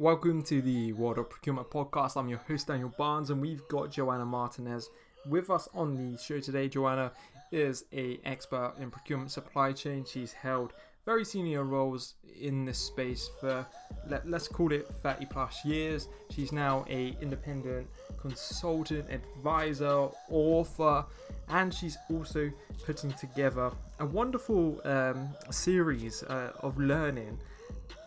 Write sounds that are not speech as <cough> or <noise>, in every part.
Welcome to the World of Procurement podcast. I'm your host, Daniel Barnes, and we've got Joanna Martinez with us on the show today. Joanna is a expert in procurement supply chain. She's held very senior roles in this space for let, us call it 30 plus years. She's now a independent consultant, advisor, author, and she's also putting together a wonderful um, series uh, of learning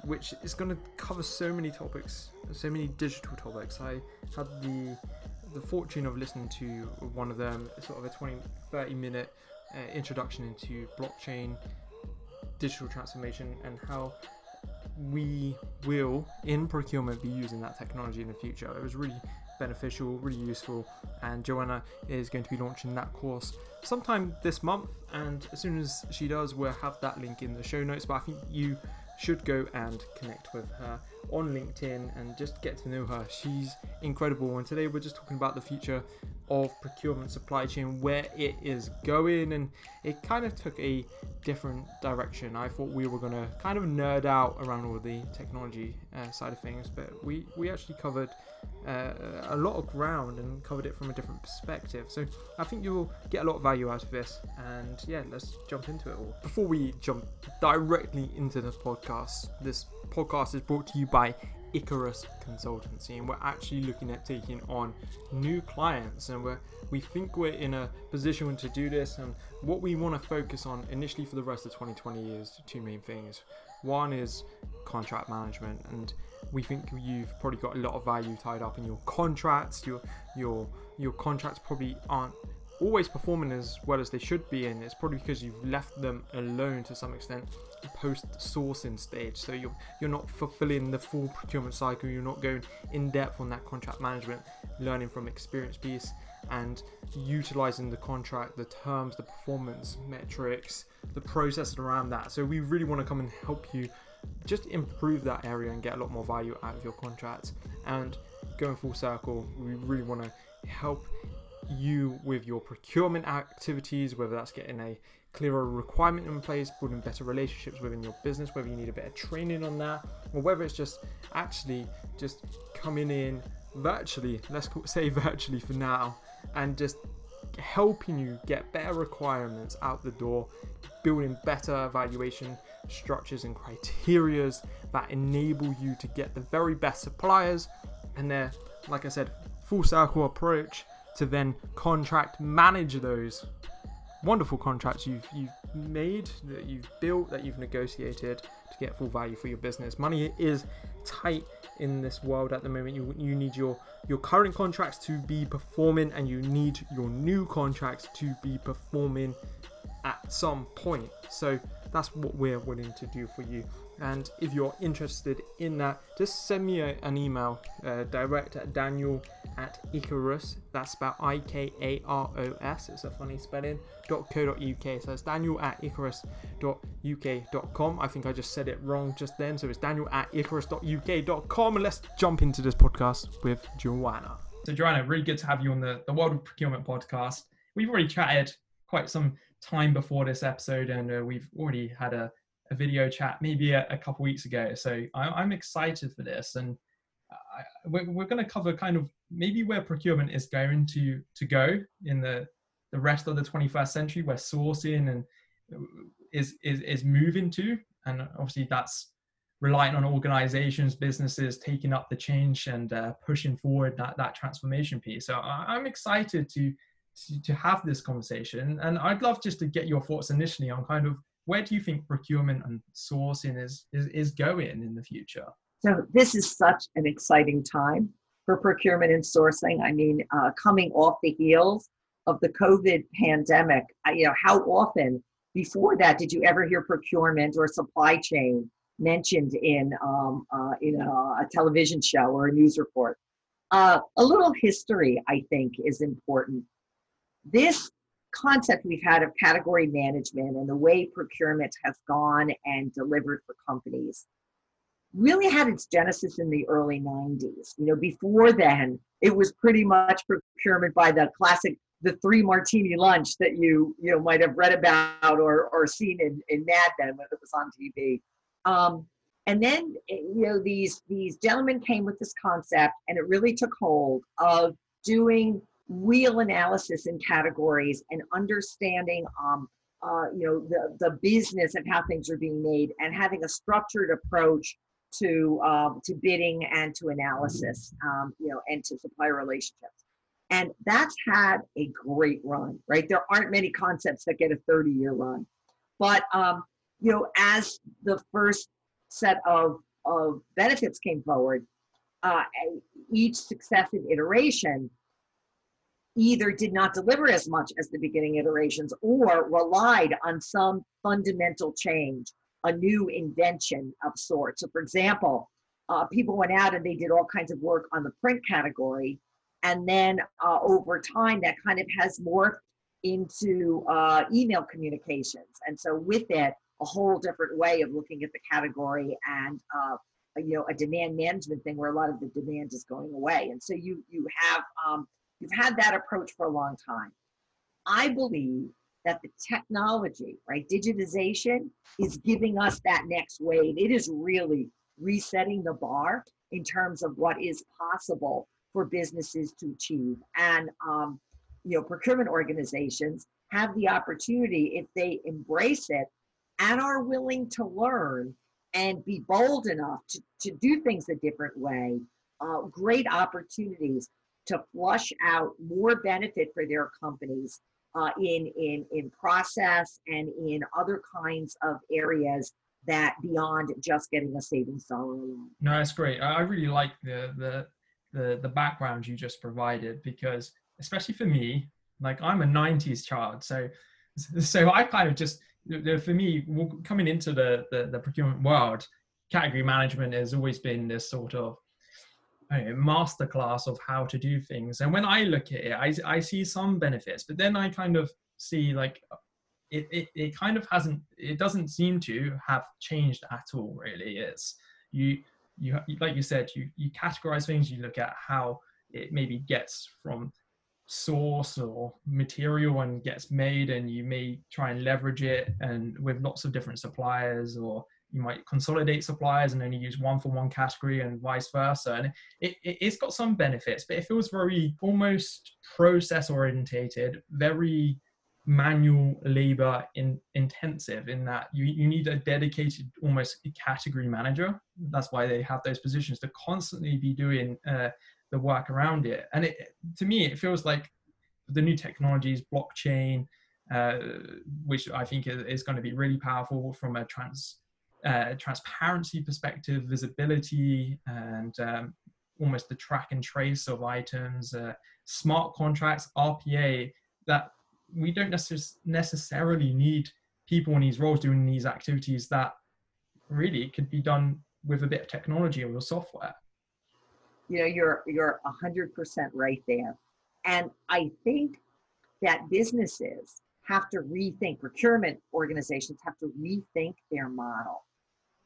which is going to cover so many topics, so many digital topics. I had the the fortune of listening to one of them, sort of a 20, 30 minute uh, introduction into blockchain, digital transformation, and how we will, in procurement, be using that technology in the future. It was really beneficial, really useful, and Joanna is going to be launching that course sometime this month. And as soon as she does, we'll have that link in the show notes. But I think you should go and connect with her on LinkedIn and just get to know her. She's incredible. And today we're just talking about the future of procurement supply chain, where it is going, and it kind of took a different direction. I thought we were going to kind of nerd out around all the technology uh, side of things, but we, we actually covered uh, a lot of ground and covered it from a different perspective. So I think you'll get a lot of value out of this. And yeah, let's jump into it all. Before we jump directly into this podcast, this podcast is brought to you by Ikaros Consultancy, and we're actually looking at taking on new clients, and we we think we're in a position to do this. And what we want to focus on initially for the rest of 2020 is two main things. One is contract management, and we think you've probably got a lot of value tied up in your contracts. Your your your contracts probably aren't always performing as well as they should be, and it's probably because you've left them alone to some extent post sourcing stage. So you're you're not fulfilling the full procurement cycle. You're not going in depth on that contract management, learning from experience piece, and utilizing the contract, the terms, the performance metrics, the process around that. So we really want to come and help you just improve that area and get a lot more value out of your contract. And going full circle, we really want to help you with your procurement activities, whether that's getting a clearer requirement in place, building better relationships within your business, whether you need a bit of training on that, or whether it's just actually just coming in virtually, let's say virtually for now, and just helping you get better requirements out the door, building better evaluation structures and criterias that enable you to get the very best suppliers and their, like I said, full circle approach to then contract manage those wonderful contracts you've you've made that you've built that you've negotiated to get full value for your business. Money is tight in this world at the moment. You you need your your current contracts to be performing and you need your new contracts to be performing at some point. So that's what we're willing to do for you. And if you're interested in that just send me a, an email uh, direct at daniel at Ikaros. That's about I K A R O S. It's a funny spelling. .co.uk. So it's Daniel at Ikaros.uk.com. I think I just said it wrong just then. So it's Daniel at Ikaros.uk.com. And let's jump into this podcast with Joanna. So Joanna, really good to have you on the, the World of Procurement podcast. We've already chatted quite some time before this episode, and uh, we've already had a, a video chat maybe a, a couple weeks ago. So I, I'm excited for this, and I, we're, we're going to cover kind of maybe where procurement is going to to go in the the rest of the 21st century, where sourcing and is is is moving to, and obviously that's relying on organizations, businesses taking up the change and uh, pushing forward that that transformation piece. So I, am excited to, to to have this conversation, and I'd love just to get your thoughts initially on kind of where do you think procurement and sourcing is is, is going in the future. So this is such an exciting time for procurement and sourcing. I mean, uh, coming off the heels of the COVID pandemic, you know, how often before that did you ever hear procurement or supply chain mentioned in um, uh, in a, a, television show or a news report? Uh, a little history, I think, is important. This concept we've had of category management and the way procurement has gone and delivered for companies really had its genesis in the early 90s. You know, before then, it was pretty much procurement by the classic the three martini lunch that you you know might have read about or or seen in, in Mad Men when it was on TV. Um, And then you know these these gentlemen came with this concept, and it really took hold of doing real analysis in categories and understanding um, uh, you know the, the business of how things are being made and having a structured approach to um, to bidding and to analysis um, you know and to supplier relationships. And that's had a great run right? There aren't many concepts that get a 30 year run. But um, you know as the first set of of benefits came forward uh, each successive iteration either did not deliver as much as the beginning iterations or relied on some fundamental change, a new invention of sorts. So, for example, uh, people went out and they did all kinds of work on the print category. And then uh, over time, that kind of has morphed into uh, email communications. And so, with it, a whole different way of looking at the category and uh, you know a demand management thing where a lot of the demand is going away. And so you you have um, You've had that approach for a long time. I believe that the technology, right, digitization is giving us that next wave. It is really resetting the bar in terms of what is possible for businesses to achieve. And, um, you know, procurement organizations have the opportunity, if they embrace it and are willing to learn and be bold enough to, to do things a different way, uh, great opportunities to flush out more benefit for their companies uh, in, in, in process and in other kinds of areas that beyond just getting a savings dollar alone. No, that's great. I really like the, the, the, the background you just provided because especially for me, like I'm a 90s child. So, <laughs> so I kind of just, for me, coming into the, the, the procurement world, category management has always been this sort of know, masterclass of how to do things. And when I look at it, I, I see some benefits, but then I kind of see like it, it, it kind of hasn't, it doesn't seem to have changed at all, really. It's you, you, like you said, you, you categorize things, you look at how it maybe gets from source or material and gets made and you may try and leverage it and with lots of different suppliers or you might consolidate suppliers and only use one for one category and vice versa. And it, it, has got some benefits, but it feels very almost process orientated, very manual labor in, intensive in that you, you need a dedicated almost category manager. That's why they have those positions to constantly be doing uh, the work around it. And it, to me, it feels like the new technologies, blockchain, uh, which I think is, is, going to be really powerful from a trans uh, transparency perspective, visibility, and um, almost the track and trace of items, uh, smart contracts, RPA, that we don't necess- necessarily need people in these roles doing these activities that really could be done with a bit of technology or software. You know, you're you're hundred percent right there, and I think that businesses have to rethink procurement organizations have to rethink their model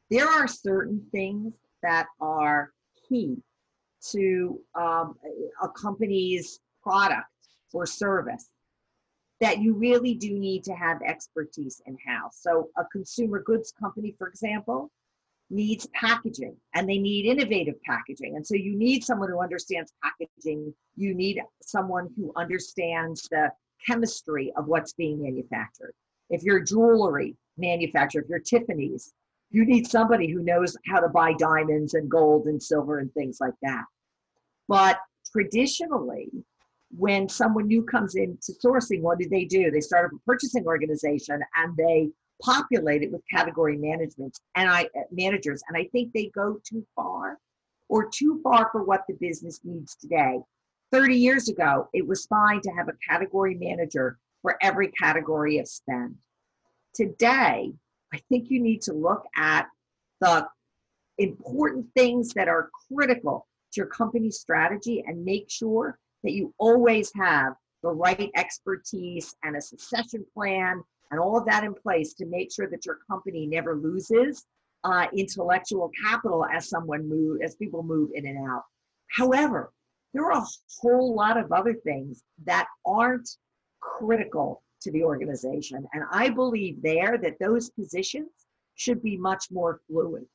there are certain things that are key to um, a company's product or service that you really do need to have expertise in house. So, a consumer goods company, for example, needs packaging and they need innovative packaging. And so, you need someone who understands packaging, you need someone who understands the chemistry of what's being manufactured. If you're jewelry manufacturer, if you're Tiffany's, you need somebody who knows how to buy diamonds and gold and silver and things like that. But traditionally, when someone new comes into sourcing, what do they do? They start up a purchasing organization and they populate it with category management and I uh, managers. And I think they go too far or too far for what the business needs today. 30 years ago, it was fine to have a category manager for every category of spend. Today, I think you need to look at the important things that are critical to your company's strategy and make sure that you always have the right expertise and a succession plan and all of that in place to make sure that your company never loses uh, intellectual capital as someone move as people move in and out. However, there are a whole lot of other things that aren't critical to the organization. And I believe there that those positions should be much more fluid.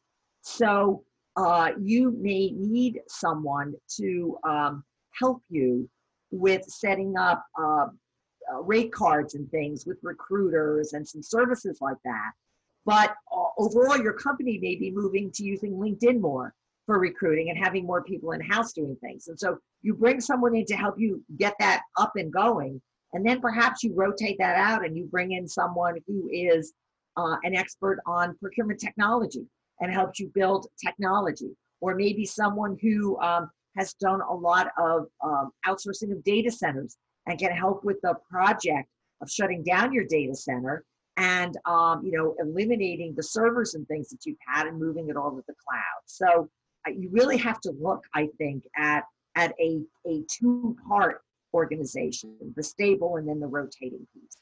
So uh, you may need someone to um, help you with setting up uh, uh, rate cards and things with recruiters and some services like that. But uh, overall, your company may be moving to using LinkedIn more for recruiting and having more people in house doing things. And so you bring someone in to help you get that up and going. And then perhaps you rotate that out and you bring in someone who is uh, an expert on procurement technology and helps you build technology. Or maybe someone who um, has done a lot of um, outsourcing of data centers and can help with the project of shutting down your data center and um, you know eliminating the servers and things that you've had and moving it all to the cloud. So uh, you really have to look, I think, at at a a two part organization, the stable and then the rotating piece.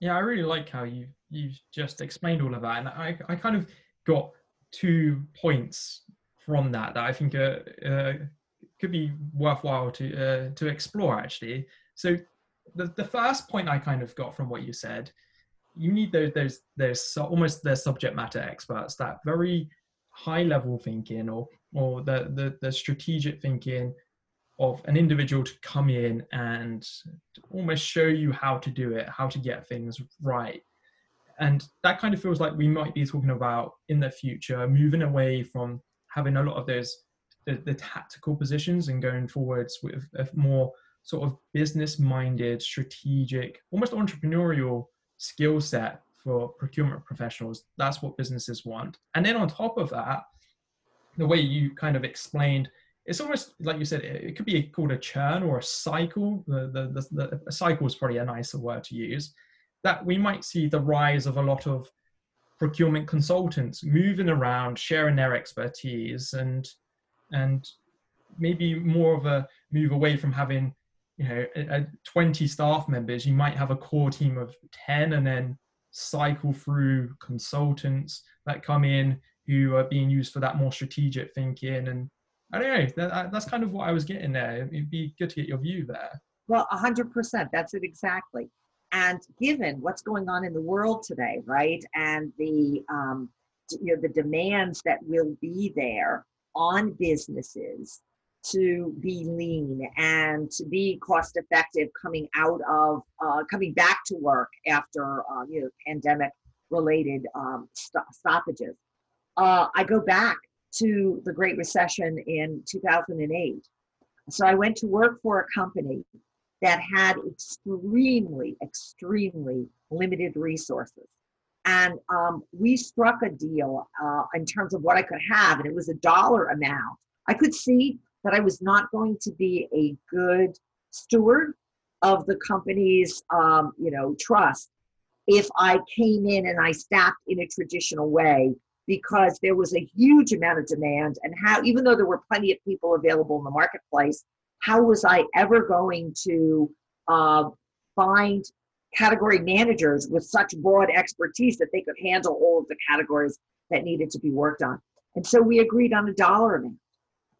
Yeah, I really like how you you've just explained all of that, and I I kind of got two points from that that I think uh, uh, could be worthwhile to uh, to explore actually. So the the first point I kind of got from what you said, you need those those there's almost their subject matter experts that very high level thinking or or the, the the strategic thinking of an individual to come in and almost show you how to do it, how to get things right. And that kind of feels like we might be talking about in the future, moving away from having a lot of those the, the tactical positions and going forwards with a more sort of business minded, strategic, almost entrepreneurial skill set for procurement professionals. That's what businesses want. And then on top of that, the way you kind of explained it's almost like you said it could be called a churn or a cycle. The, the, the, the cycle is probably a nicer word to use. That we might see the rise of a lot of procurement consultants moving around sharing their expertise and and maybe more of a move away from having you know a, a 20 staff members. You might have a core team of 10 and then cycle through consultants that come in who are being used for that more strategic thinking and I don't know. That, that's kind of what I was getting there. It'd be good to get your view there. Well, 100%. That's it exactly. And given what's going on in the world today, right, and the um, you know the demands that will be there on businesses to be lean and to be cost effective coming out of uh, coming back to work after um, you know pandemic related um, st- stoppages. Uh, I go back to the Great Recession in 2008. So I went to work for a company that had extremely, extremely limited resources. And um, we struck a deal uh, in terms of what I could have, and it was a dollar amount. I could see that I was not going to be a good steward of the company's, um, you know, trust if I came in and I staffed in a traditional way because there was a huge amount of demand and how even though there were plenty of people available in the marketplace how was i ever going to uh, find category managers with such broad expertise that they could handle all of the categories that needed to be worked on? And so we agreed on a dollar amount.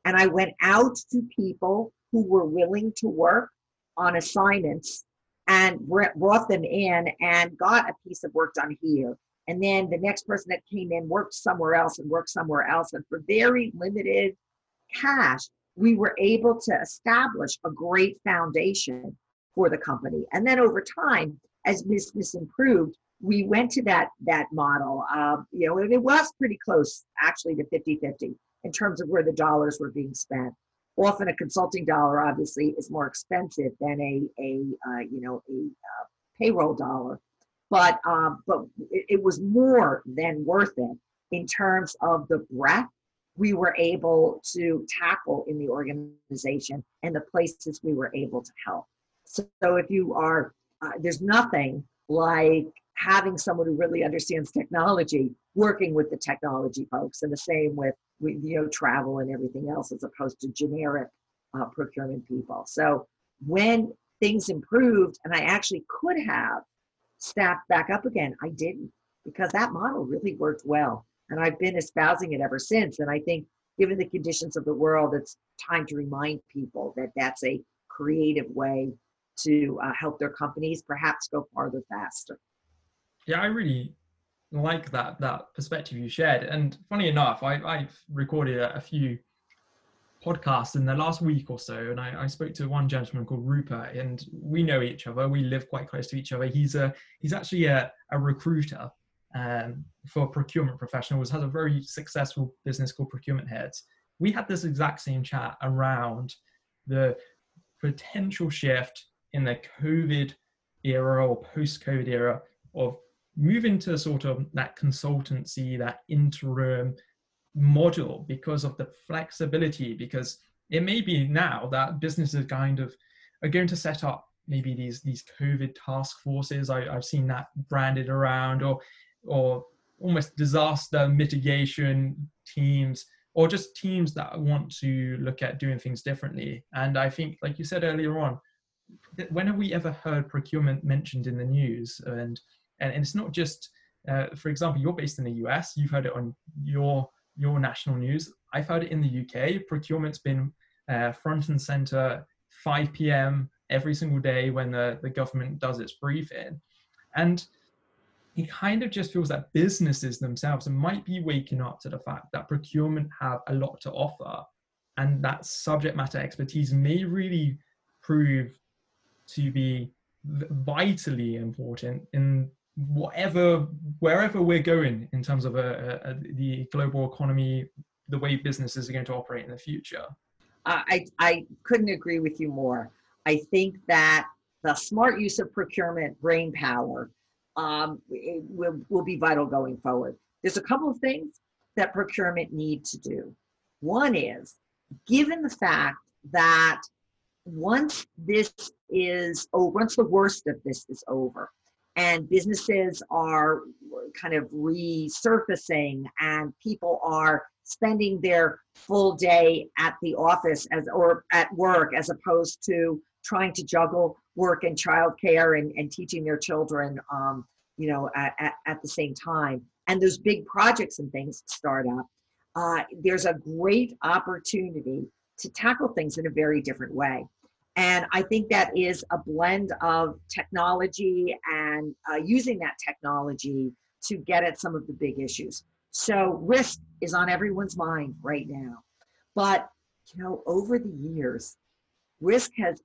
And i went out to people who were willing to work on assignments and brought them in and got a piece of work done here and then the next person that came in worked somewhere else and worked somewhere else. And for very limited cash, we were able to establish a great foundation for the company. And then over time, as business improved, we went to that that model. You know, and it was pretty close actually to 50-50 in terms of where the dollars were being spent. Often a consulting dollar obviously is more expensive than a a uh, you know a uh, payroll dollar but um, but it, it was more than worth it in terms of the breadth we were able to tackle in the organization and the places we were able to help. So, so if you are, uh, there's nothing like having someone who really understands technology working with the technology folks, and the same with with you know travel and everything else, as opposed to generic uh, procurement people. So when things improved, and I actually could have staffed back up again. I didn't because that model really worked well. And I've been espousing it ever since. And I think, given the conditions of the world, it's time to remind people that that's a creative way to uh, help their companies perhaps go farther faster. Yeah, I really like that that perspective you shared. And funny enough, I, I've recorded a, a few podcasts in the last week or so, and I, I, spoke to one gentleman called Rupert, and we know each other. We live quite close to each other. He's a he's actually a, a recruiter um, for procurement professionals. Has a very successful business called Procurement Heads. We had this exact same chat around the potential shift in the COVID era or post-COVID era of moving to sort of that consultancy, that interim model because of the flexibility because it may be now that businesses kind of are going to set up maybe these these covid task forces. I, i've seen that branded around or or almost disaster mitigation teams or just teams that want to look at doing things differently. And i think like you said earlier on when have we ever heard procurement mentioned in the news? And and, and it's not just uh, for example you're based in the us you've heard it on your your national news. I've heard it in the UK. Procurement's been uh, front and center 5 p.m. every single day when the, the government does its briefing. And it kind of just feels that businesses themselves might be waking up to the fact that procurement have a lot to offer and that subject matter expertise may really prove to be vitally important in whatever wherever we're going in terms of a, a, a, the global economy the way businesses are going to operate in the future. I, I couldn't agree with you more. I think that the smart use of procurement brain power um, will, will be vital going forward. There's a couple of things that procurement need to do. One is given the fact that once this is oh once the worst of this is over and businesses are kind of resurfacing and people are spending their full day at the office as or at work as opposed to trying to juggle work and childcare and, and teaching their children um, you know at, at, at, the same time. And those big projects and things start up. Uh, there's a great opportunity to tackle things in a very different way and I think that is a blend of technology and uh, using that technology to get at some of the big issues. So risk is on everyone's mind right now. But, you know, over the years, risk has,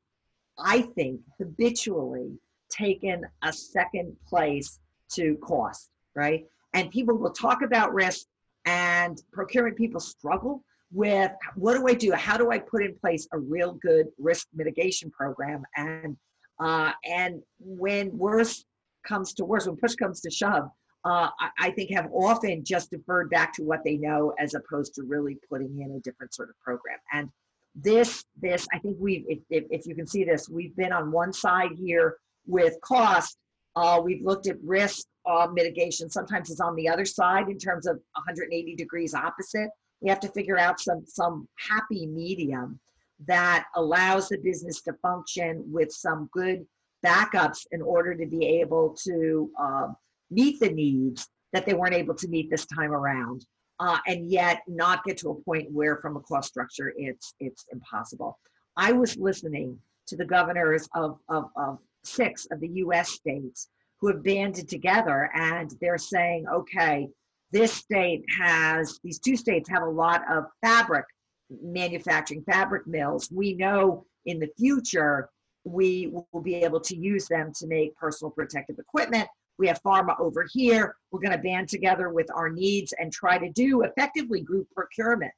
I think, habitually taken a second place to cost, right? And people will talk about risk and procurement people struggle with what do I do? How do I put in place a real good risk mitigation program? And uh, and when worse comes to worse, when push comes to shove, uh, I, I, think have often just deferred back to what they know as opposed to really putting in a different sort of program. And this this I think we've if, if, if you can see this, we've been on one side here with cost. Uh, we've looked at risk uh, mitigation. Sometimes it's on the other side in terms of 180 degrees opposite we have to figure out some some happy medium that allows the business to function with some good backups in order to be able to uh, meet the needs that they weren't able to meet this time around uh, and yet not get to a point where from a cost structure it's it's impossible. I was listening to the governors of, of, of six of the us states who have banded together and they're saying okay this state has, these two states have a lot of fabric manufacturing, fabric mills. We know in the future we will be able to use them to make personal protective equipment. We have pharma over here. We're going to band together with our needs and try to do effectively group procurement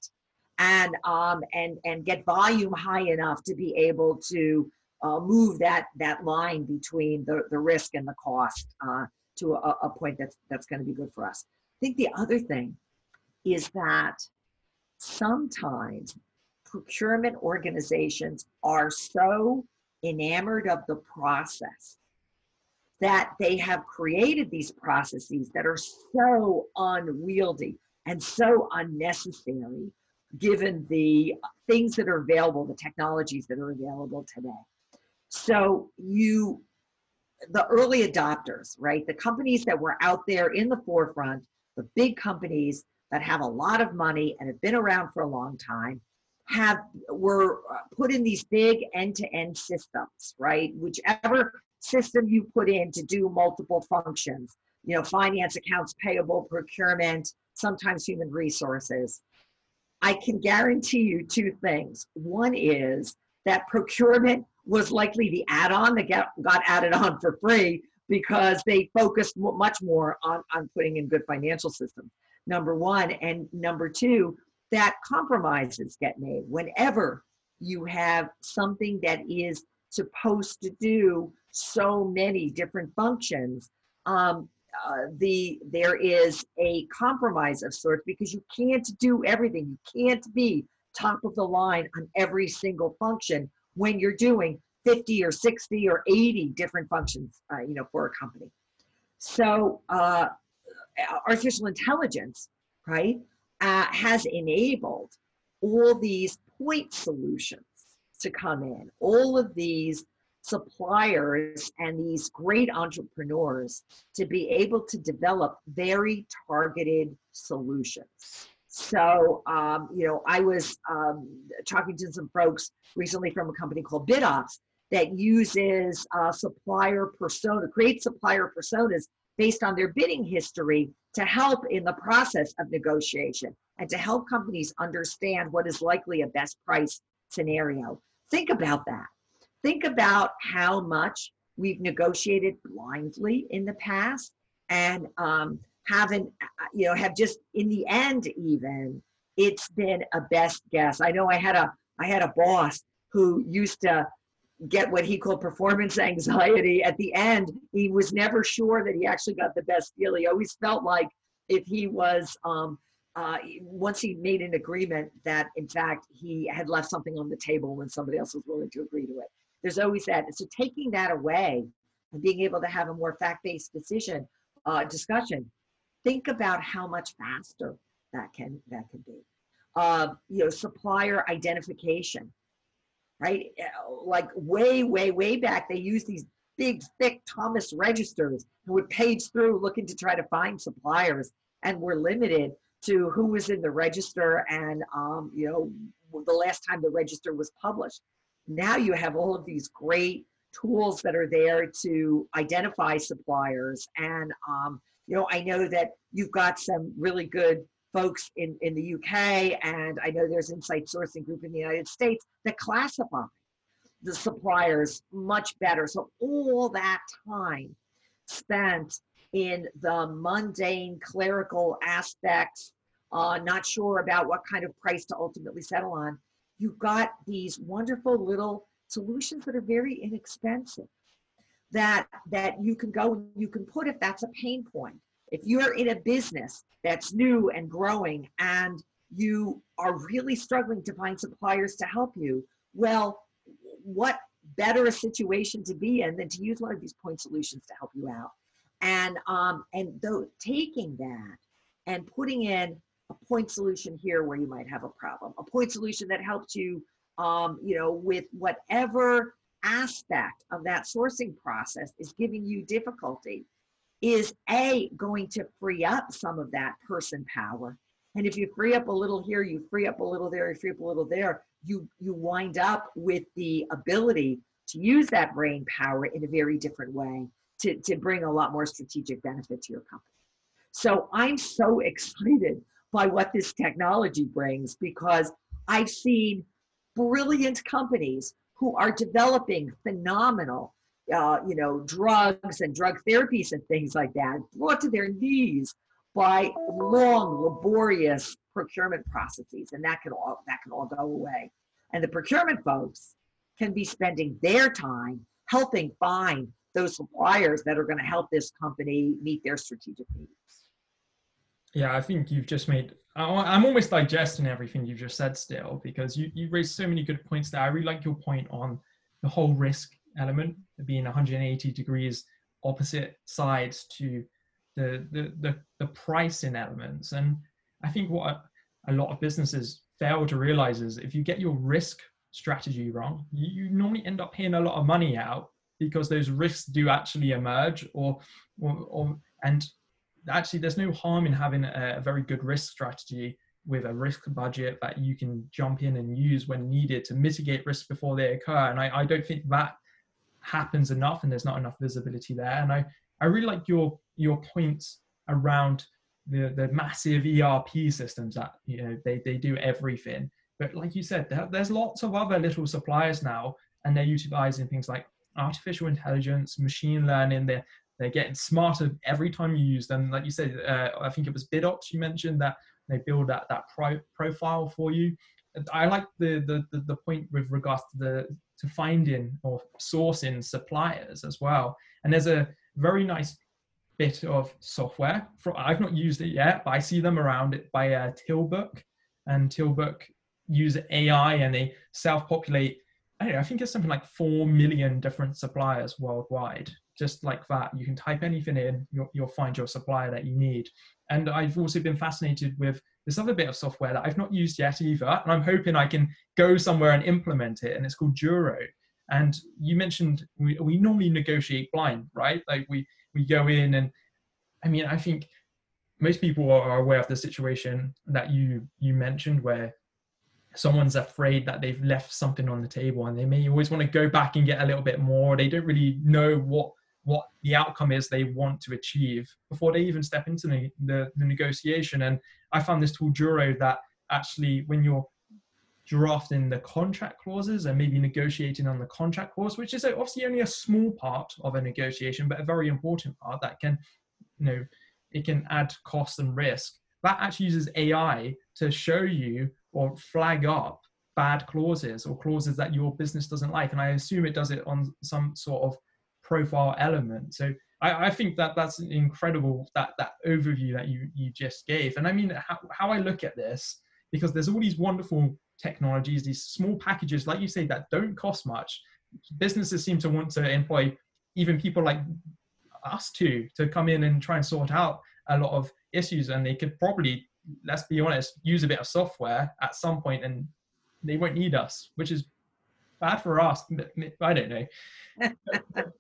and um, and and get volume high enough to be able to uh, move that that line between the, the risk and the cost uh, to a, a point that's that's going to be good for us think the other thing is that sometimes procurement organizations are so enamored of the process that they have created these processes that are so unwieldy and so unnecessary given the things that are available, the technologies that are available today. So you, the early adopters, right, the companies that were out there in the forefront the big companies that have a lot of money and have been around for a long time have were uh, put in these big end-to-end systems right whichever system you put in to do multiple functions you know, finance, accounts payable, procurement, sometimes human resources. I can guarantee you two things. One is that procurement was likely the add-on that got, got added on for free because they focused much more on, on putting in good financial systems number one. And number two that compromises get made whenever you have something that is supposed to do so many different functions. Um, uh, the there is a compromise of sorts because you can't do everything. You can't be top of the line on every single function when you're doing 50 or 60 or 80 different functions uh, you know for a company. So uh, artificial intelligence right uh, has enabled all these point solutions to come in all of these suppliers and these great entrepreneurs to be able to develop very targeted solutions. So, um, you know, I was um, talking to some folks recently from a company called BidOps that uses uh, supplier persona, create supplier personas based on their bidding history to help in the process of negotiation and to help companies understand what is likely a best price scenario. Think about that. Think about how much we've negotiated blindly in the past and um, haven't, you know, have just in the end even, it's been a best guess. I know I had a I had a boss who used to get what he called performance anxiety at the end. He was never sure that he actually got the best deal. He always felt like if he was um, uh, once he made an agreement that in fact he had left something on the table when somebody else was willing to agree to it. There's always that. And so taking that away and being able to have a more fact-based decision uh, discussion think about how much faster that can that can be. Uh, you know, supplier identification, right? Like way, way, way back, they used these big, thick Thomas registers and would page through looking to try to find suppliers, and were limited to who was in the register and um, you know the last time the register was published. Now you have all of these great tools that are there to identify suppliers and um, you know, I know that you've got some really good folks in, in the UK, and I know there's Insight Sourcing Group in the United States that classify the suppliers much better. So all that time spent in the mundane clerical aspects, uh, not sure about what kind of price to ultimately settle on, you've got these wonderful little solutions that are very inexpensive that that you can go and you can put if that's a pain point. If you're in a business that's new and growing and you are really struggling to find suppliers to help you, well, what better a situation to be in than to use one of these point solutions to help you out? And um, and though taking that and putting in a point solution here where you might have a problem, a point solution that helps you, um, you know, with whatever aspect of that sourcing process is giving you difficulty is a going to free up some of that person power. And if you free up a little here you free up a little there you free up a little there you you wind up with the ability to use that brain power in a very different way to, to bring a lot more strategic benefit to your company. So i'm so excited by what this technology brings because i've seen brilliant companies who are developing phenomenal, uh, you know, drugs and drug therapies and things like that, brought to their knees by long, laborious procurement processes, and that can all that can all go away. And the procurement folks can be spending their time helping find those suppliers that are going to help this company meet their strategic needs. Yeah, I think you've just made. I'm almost digesting everything you've just said still because you, you raised so many good points there. I really like your point on the whole risk element being 180 degrees opposite sides to the, the, the, the pricing elements. And I think what a lot of businesses fail to realize is if you get your risk strategy wrong, you, you normally end up paying a lot of money out because those risks do actually emerge or, or, or and actually there's no harm in having a, a very good risk strategy with a risk budget that you can jump in and use when needed to mitigate risks before they occur. And I, I don't think that happens enough and there's not enough visibility there. And I, I really like your your points around the the massive ERP systems that you know they they do everything. But like you said, there, there's lots of other little suppliers now, and they're utilizing things like artificial intelligence, machine learning. They're they're getting smarter every time you use them. Like you said, uh, I think it was BidOps you mentioned that they build that that pro- profile for you. I like the, the the the point with regards to the to finding or sourcing suppliers as well. And there's a very nice bit of software. For, I've not used it yet, but I see them around it by uh, Tealbook, and Tealbook use AI and they self-populate. I. I think it's something like four million different suppliers worldwide. Just like that, you can type anything in, you'll, you'll find your supplier that you need. And I've also been fascinated with this other bit of software that I've not used yet either, and I'm hoping I can go somewhere and implement it. And it's called Juro. And you mentioned we, we normally negotiate blind, right? Like we we go in and I mean I think most people are aware of the situation that you you mentioned where someone's afraid that they've left something on the table and they may always want to go back and get a little bit more they don't really know what what the outcome is they want to achieve before they even step into the, the, the negotiation and i found this tool juro that actually when you're drafting the contract clauses and maybe negotiating on the contract clause, which is obviously only a small part of a negotiation, but a very important part that can, you know, it can add cost and risk. That actually uses AI to show you or flag up bad clauses or clauses that your business doesn't like. And I assume it does it on some sort of profile element. So I, I think that that's incredible that that overview that you you just gave. And I mean how, how I look at this because there's all these wonderful technologies, these small packages, like you say, that don't cost much. Businesses seem to want to employ even people like us too to come in and try and sort out a lot of issues. And they could probably, let's be honest, use a bit of software at some point and they won't need us, which is bad for us. I don't know. <laughs>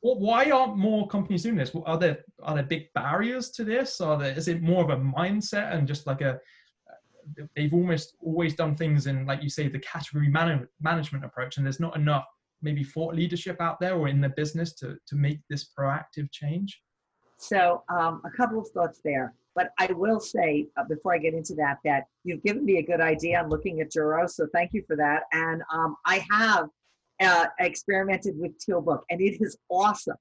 Why aren't more companies doing this? Are there are there big barriers to this? Are there is it more of a mindset and just like a they've almost always done things in, like you say, the category man- management approach, and there's not enough maybe thought leadership out there or in the business to to make this proactive change. So um, a couple of thoughts there, but I will say uh, before I get into that that you've given me a good idea. I'm looking at Juro, so thank you for that. And um, I have uh, experimented with Tealbook, and it is awesome.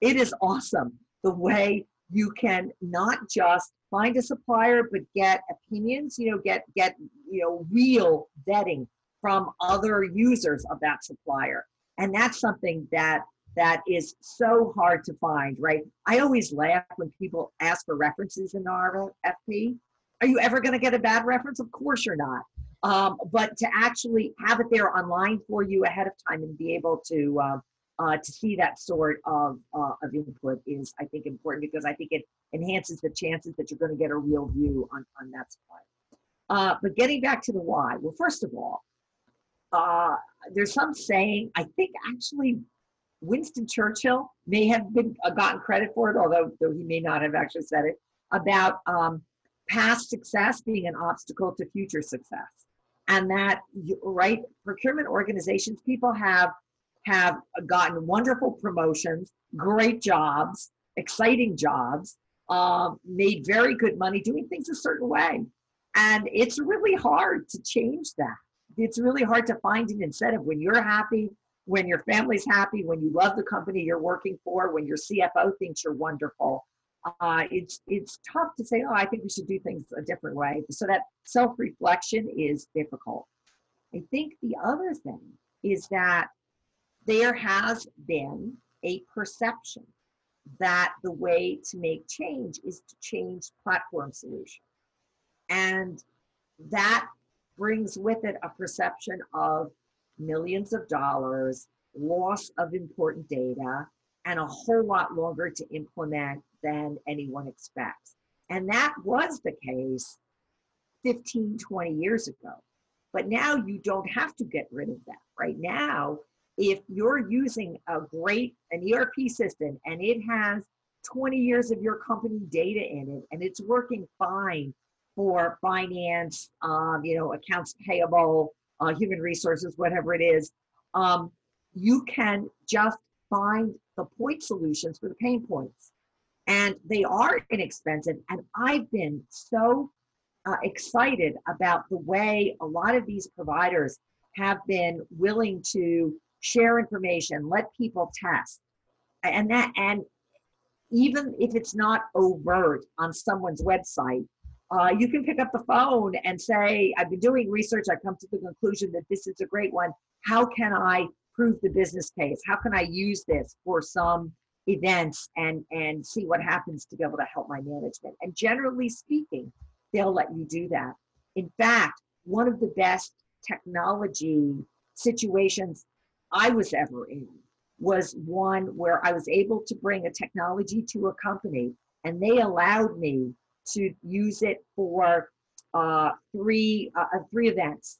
It is awesome the way you can not just find a supplier but get opinions you know get get you know real vetting from other users of that supplier. And that's something that that is so hard to find right? I always laugh when people ask for references in rfp are you ever going to get a bad reference? Of course you're not um, but to actually have it there online for you ahead of time and be able to uh, uh, to see that sort of, uh, of input is, I think, important because I think it enhances the chances that you're going to get a real view on, on that supply. Uh, but getting back to the why, well, first of all, uh, there's some saying, I think actually Winston Churchill may have been uh, gotten credit for it, although, though he may not have actually said it, about um, past success being an obstacle to future success. And that, right, procurement organizations, people have have gotten wonderful promotions, great jobs, exciting jobs, uh, made very good money doing things a certain way. And it's really hard to change that. It's really hard to find an incentive when you're happy, when your family's happy, when you love the company you're working for, when your CFO thinks you're wonderful. Uh, it's it's tough to say, oh, I think we should do things a different way. So that self-reflection is difficult. I think the other thing is that there has been a perception that the way to make change is to change platform solution. And that brings with it a perception of millions of dollars, loss of important data, and a whole lot longer to implement than anyone expects. And that was the case 15, 20 years ago. But now you don't have to get rid of that. Right now, if you're using a great an ERP system and it has 20 years of your company data in it and it's working fine for finance, um, you know, accounts payable, uh, human resources, whatever it is, um, you can just find the point solutions for the pain points. And they are inexpensive. And I've been so uh, excited about the way a lot of these providers have been willing to share information, let people test. And that, and even if it's not overt on someone's website, uh, you can pick up the phone and say, I've been doing research. I've come to the conclusion that this is a great one. How can I prove the business case? How can I use this for some events and, and see what happens to be able to help my management? And generally speaking, they'll let you do that. In fact, one of the best technology situations I was ever in was one where I was able to bring a technology to a company and they allowed me to use it for uh, three uh, uh, three events.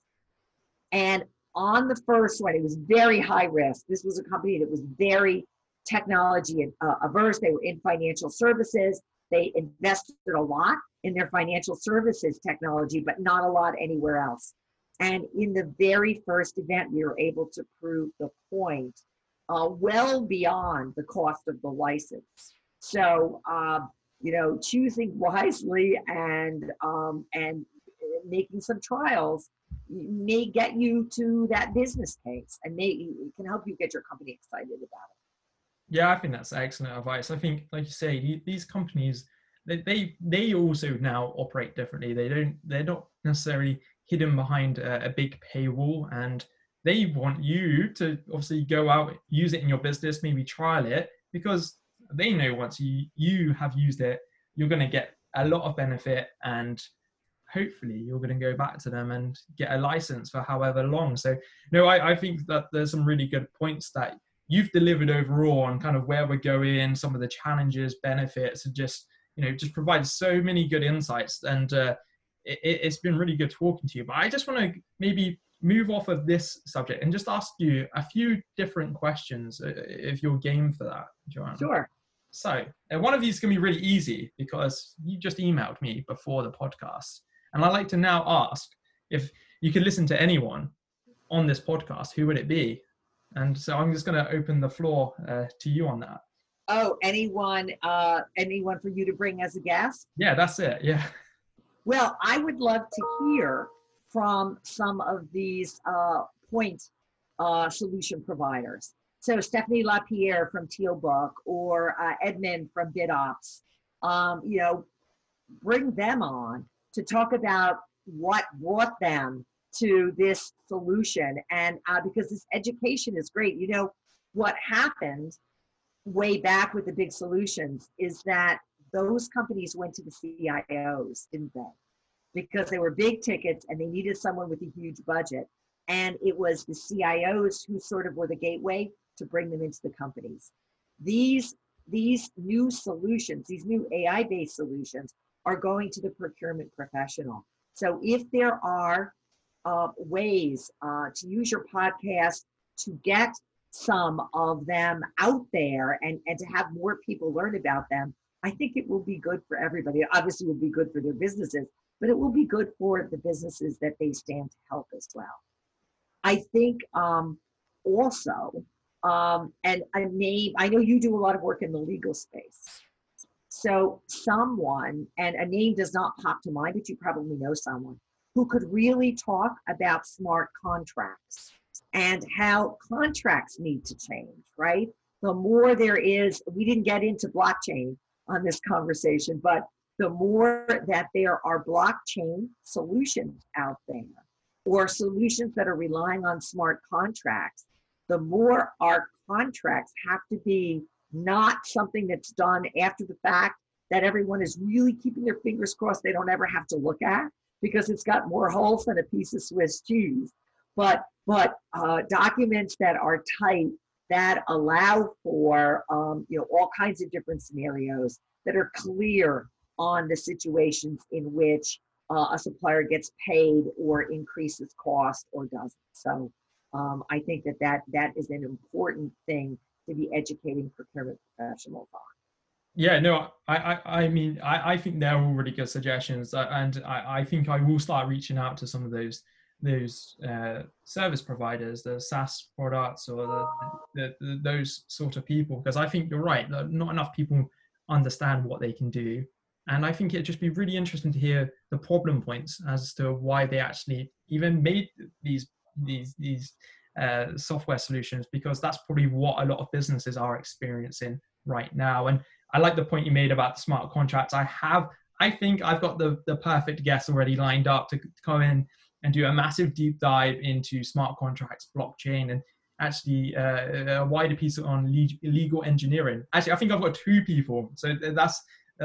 And on the first one, it was very high risk. This was a company that was very technology uh, averse. They were in financial services. They invested a lot in their financial services technology, but not a lot anywhere else. And in the very first event, we were able to prove the point uh, well beyond the cost of the license. So, uh, you know, choosing wisely and um, and making some trials may get you to that business case and may it can help you get your company excited about it. Yeah, I think that's excellent advice. I think, like you say, these companies they they, they also now operate differently. They don't they're not necessarily hidden behind a, a big paywall and they want you to obviously go out use it in your business maybe trial it because they know once you you have used it you're going to get a lot of benefit and hopefully you're going to go back to them and get a license for however long. So no I, I think that there's some really good points that you've delivered overall on kind of where we're going some of the challenges benefits and just you know just provide so many good insights. And uh, it, has been really good talking to you. But i just want to maybe move off of this subject and just ask you a few different questions uh, if you're game for that Joanna sure. So and one of these can be really easy because you just emailed me before the podcast and i'd like to now ask if you could listen to anyone on this podcast who would it be? And so i'm just going to open the floor uh, to you on that. Oh anyone uh anyone for you to bring as a guest? Yeah that's it yeah. Well i would love to hear from some of these uh, point uh, solution providers. So Stephany Lapierre from tealbook or uh, edmund from bidops um, you know bring them on to talk about what brought them to this solution and uh, because this education is great you know what happened way back with the big solutions is that those companies went to the CIOs, didn't they? Because they were big tickets and they needed someone with a huge budget. And it was the CIOs who sort of were the gateway to bring them into the companies. These, these new solutions, these new AI based solutions, are going to the procurement professional. So if there are uh, ways uh, to use your podcast to get some of them out there and, and to have more people learn about them, I think it will be good for everybody. Obviously, will be good for their businesses, but it will be good for the businesses that they stand to help as well. I think um, also, um, and a name, I know you do a lot of work in the legal space. So, someone, and a name does not pop to mind, but you probably know someone who could really talk about smart contracts and how contracts need to change, right? The more there is, we didn't get into blockchain on this conversation, but the more that there are blockchain solutions out there or solutions that are relying on smart contracts, the more our contracts have to be not something that's done after the fact that everyone is really keeping their fingers crossed they don't ever have to look at because it's got more holes than a piece of Swiss cheese but but uh, documents that are tight that allow for um, you know all kinds of different scenarios that are clear on the situations in which uh, a supplier gets paid or increases cost or doesn't. So um, I think that, that that is an important thing to be educating procurement professionals on. Yeah, no, I, I, I mean, I, I think they're all really good suggestions, uh, and I, I think I will start reaching out to some of those those uh, service providers, the SaaS products, or the, the, the, those sort of people, because I think you're right. Not enough people understand what they can do. And I think it'd just be really interesting to hear the problem points as to why they actually even made these these these uh, software solutions because that's probably what a lot of businesses are experiencing right now. And I like the point you made about the smart contracts. I have, I think I've got the, the perfect guest already lined up to, come in and do a massive deep dive into smart contracts, blockchain, and actually uh, a wider piece on legal engineering. Actually, I think I've got two people, so that's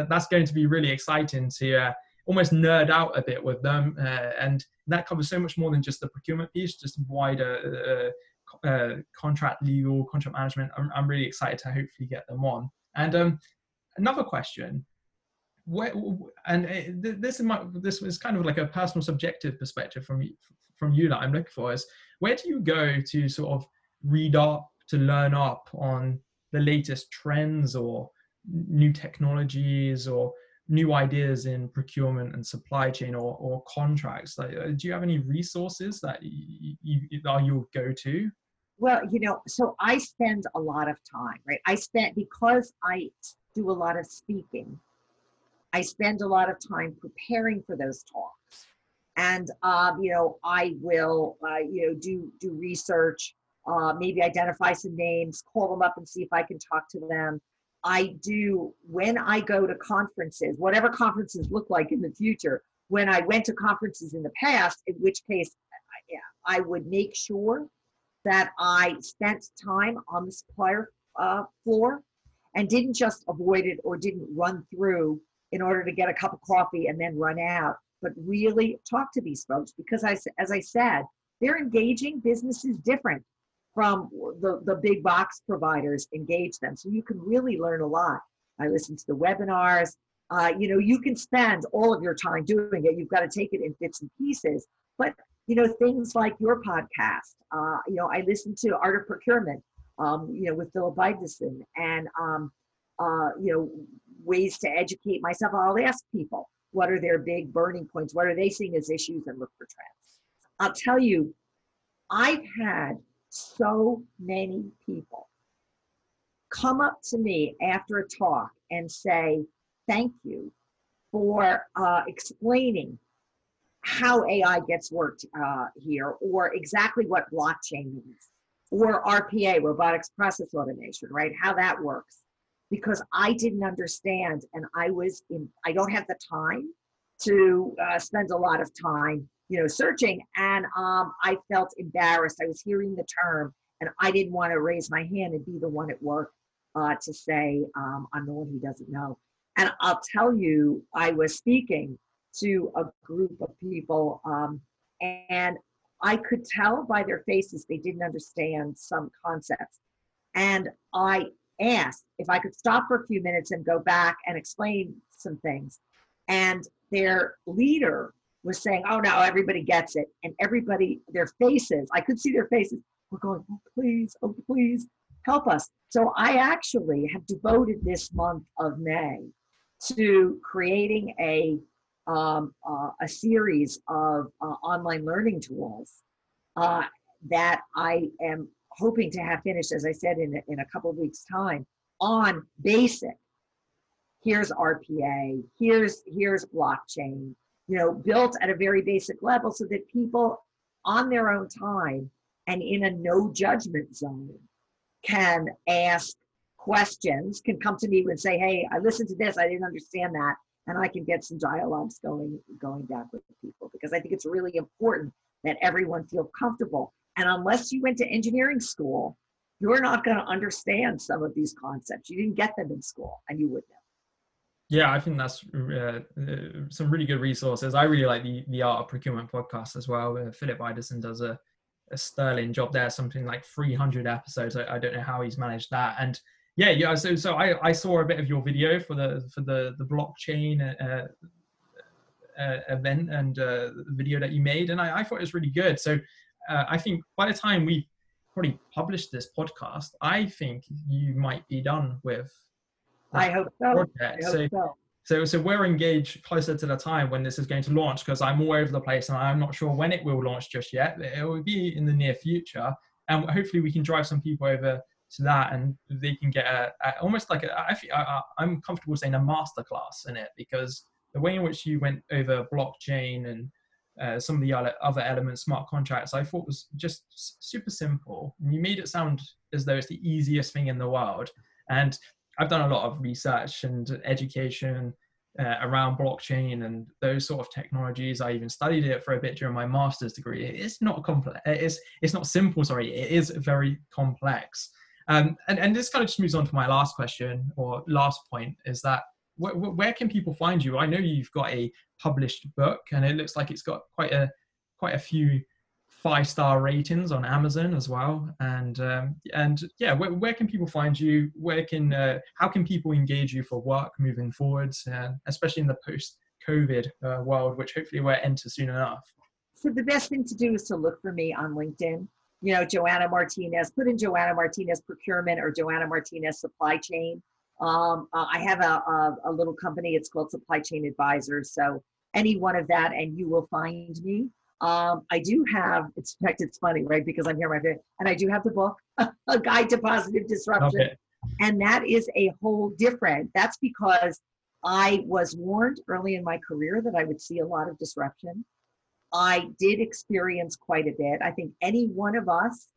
that's going to be really exciting to uh, almost nerd out a bit with them, uh, and that covers so much more than just the procurement piece, just wider uh, uh, contract legal, contract management. I'm, I'm really excited to hopefully get them on. And um, another question where, and uh, this is my this is kind of like a personal subjective perspective from from you that I'm looking for is where do you go to sort of read up to learn up on the latest trends or new technologies or new ideas in procurement and supply chain or, or contracts like uh, do you have any resources that you, you are your go-to well you know so i spend a lot of time right i spent because i do a lot of speaking I spend a lot of time preparing for those talks. And, um, you know, I will, uh, you know, do, do research, uh, maybe identify some names, call them up and see if I can talk to them. I do, when I go to conferences, whatever conferences look like in the future, when I went to conferences in the past, in which case I would make sure that I spent time on the supplier uh, floor and didn't just avoid it or didn't run through in order to get a cup of coffee and then run out, but really talk to these folks because I, as I said, they're engaging businesses different from the, the big box providers engage them. So you can really learn a lot. I listen to the webinars. Uh, you know, you can spend all of your time doing it. You've got to take it in bits and pieces. But, you know, things like your podcast, uh, you know, I listen to Art of Procurement, um, you know, with Philip Ideson and, um, uh, you know, ways to educate myself. I'll ask people what are their big burning points, what are they seeing as issues, and look for trends. I'll tell you, I've had so many people come up to me after a talk and say, Thank you for uh, explaining how AI gets worked uh, here, or exactly what blockchain means, or RPA, robotics process automation, right? How that works because I didn't understand and I was in, I don't have the time to uh, spend a lot of time, you know, searching. And um, I felt embarrassed. I was hearing the term and I didn't want to raise my hand and be the one at work uh, to say, um, I'm the one who doesn't know. And I'll tell you, I was speaking to a group of people um, and I could tell by their faces they didn't understand some concepts. And I asked if I could stop for a few minutes and go back and explain some things. And their leader was saying, Oh no, everybody gets it. And everybody, their faces, I could see their faces, were going, Oh, please, oh, please help us. So I actually have devoted this month of May to creating a um, uh, a series of uh, online learning tools uh, that I am hoping to have finished, as I said, in, in a couple of weeks' time on basic. Here's RPA, here's here's blockchain, you know, built at a very basic level so that people on their own time and in a no judgment zone can ask questions, can come to me and say, hey, I listened to this, I didn't understand that. And I can get some dialogues going going back with people because I think it's really important that everyone feel comfortable and unless you went to engineering school, you're not going to understand some of these concepts. You didn't get them in school, and you wouldn't have. Yeah, I think that's uh, uh, some really good resources. I really like the the Art of Procurement podcast as well. Uh, Philip Ideson does a, a sterling job there, something like 300 episodes. I, I, don't know how he's managed that. And yeah, yeah. So so I, I saw a bit of your video for the for the the blockchain uh, uh, event and uh, video that you made, and I, I thought it was really good. So uh, I think by the time we probably publish this podcast, I think you might be done with. I hope so. I hope so, so. So, so we're engaged closer to the time when this is going to launch because I'm all over the place and I'm not sure when it will launch just yet. It will be in the near future, and hopefully we can drive some people over to that and they can get a, a almost like a, I, I, I'm comfortable saying a masterclass in it because the way in which you went over blockchain and uh, some of the other elements, smart contracts, I thought was just super simple. And you made it sound as though it's the easiest thing in the world. And I've done a lot of research and education uh, around blockchain and those sort of technologies. I even studied it for a bit during my master's degree. It's not complex. It's it's not simple. Sorry, it is very complex. Um, and and this kind of just moves on to my last question or last point is that where, where can people find you? I know you've got a published book, and it looks like it's got quite a quite a few five star ratings on Amazon as well. And um, and yeah, where, where can people find you? Where can uh, how can people engage you for work moving forwards, uh, especially in the post COVID uh, world, which hopefully we're enter soon enough. So the best thing to do is to look for me on LinkedIn. You know, Joanna Martinez. Put in Joanna Martinez procurement or Joanna Martinez supply chain. Um, uh, I have a, a, a little company. It's called Supply Chain Advisors. So any one of that, and you will find me. Um, I do have, it's, in fact, it's funny, right? Because I'm here, my favorite, and I do have the book, <laughs> A Guide to Positive Disruption. Okay. And that is a whole different, that's because I was warned early in my career that I would see a lot of disruption. I did experience quite a bit. I think any one of us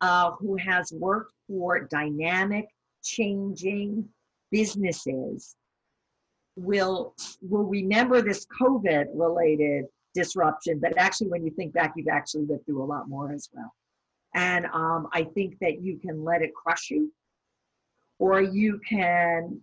uh, who has worked for dynamic, changing businesses will will remember this COVID related disruption, but actually, when you think back, you've actually lived through a lot more as well. And um, I think that you can let it crush you, or you can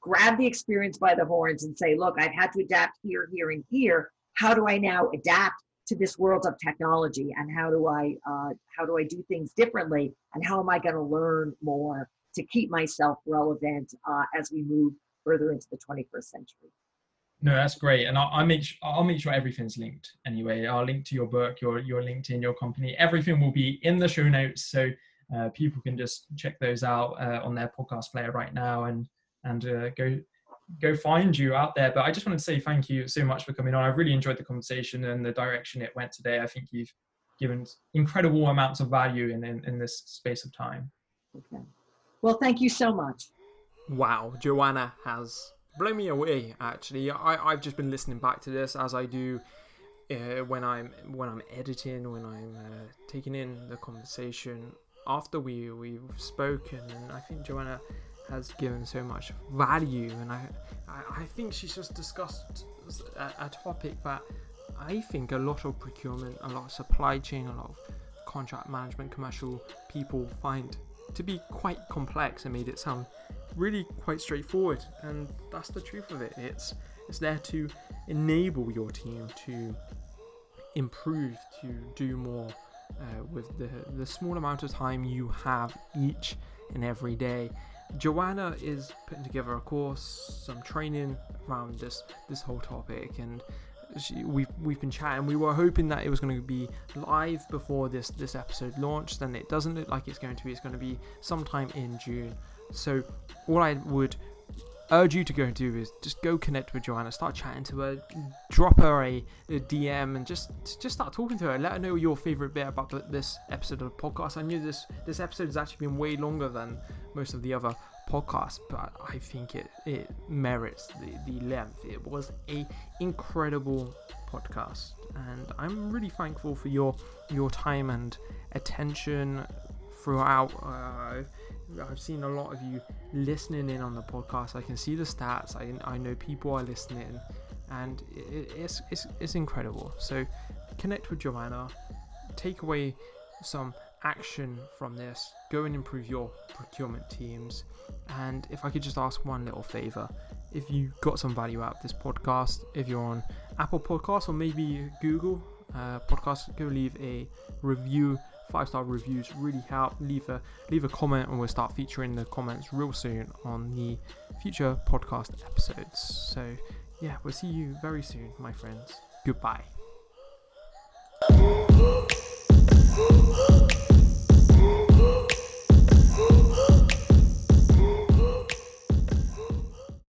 grab the experience by the horns and say, look, I've had to adapt here, here, and here. How do I now adapt to this world of technology? And how do I uh, how do I do things differently? And how am I going to learn more to keep myself relevant uh, as we move further into the 21st century? No, that's great, and I'll, I'll, make sure, I'll make sure everything's linked anyway. I'll link to your book, your your LinkedIn, your company. Everything will be in the show notes, so uh, people can just check those out uh, on their podcast player right now and and uh, go go find you out there. But I just wanted to say thank you so much for coming on. I really enjoyed the conversation and the direction it went today. I think you've given incredible amounts of value in, in, in this space of time. Okay. Well, thank you so much. Wow, Joanna has blown me away. Actually, I I've just been listening back to this as I do uh, when I'm when I'm editing, when I'm uh, taking in the conversation after we we've spoken, and I think Joanna has given so much value, and I I, I think she's just discussed a, a topic that I think a lot of procurement, a lot of supply chain, a lot of contract management, commercial people find to be quite complex and made it sound really quite straightforward, and that's the truth of it. It's it's there to enable your team to improve, to do more uh, with the the small amount of time you have each and every day. Joanna is putting together a course, some training around this this whole topic, and we've we've been chatting. We were hoping that it was going to be live before this this episode launched, and it doesn't look like it's going to be. It's going to be sometime in June. So all I would urge you to go and do is just go connect with Joanna, start chatting to her, drop her a, a DM, and just just start talking to her. Let her know your favorite bit about this episode of the podcast. I knew this this episode has actually been way longer than most of the other podcasts, but I think it it merits the, the length. It was a incredible podcast, and I'm really thankful for your your time and attention throughout. Uh, I've seen a lot of you listening in on the podcast. I can see the stats. I, I know people are listening, and it, it's, it's it's incredible. So connect with Joanna, take away some action from this. Go and improve your procurement teams. And if I could just ask one little favor, if you got some value out of this podcast, if you're on Apple Podcasts or maybe Google uh, Podcasts, go leave a review. Five star reviews really help. Leave a leave a comment, and we'll start featuring the comments real soon on the future podcast episodes. So, yeah, we'll see you very soon, my friends. Goodbye.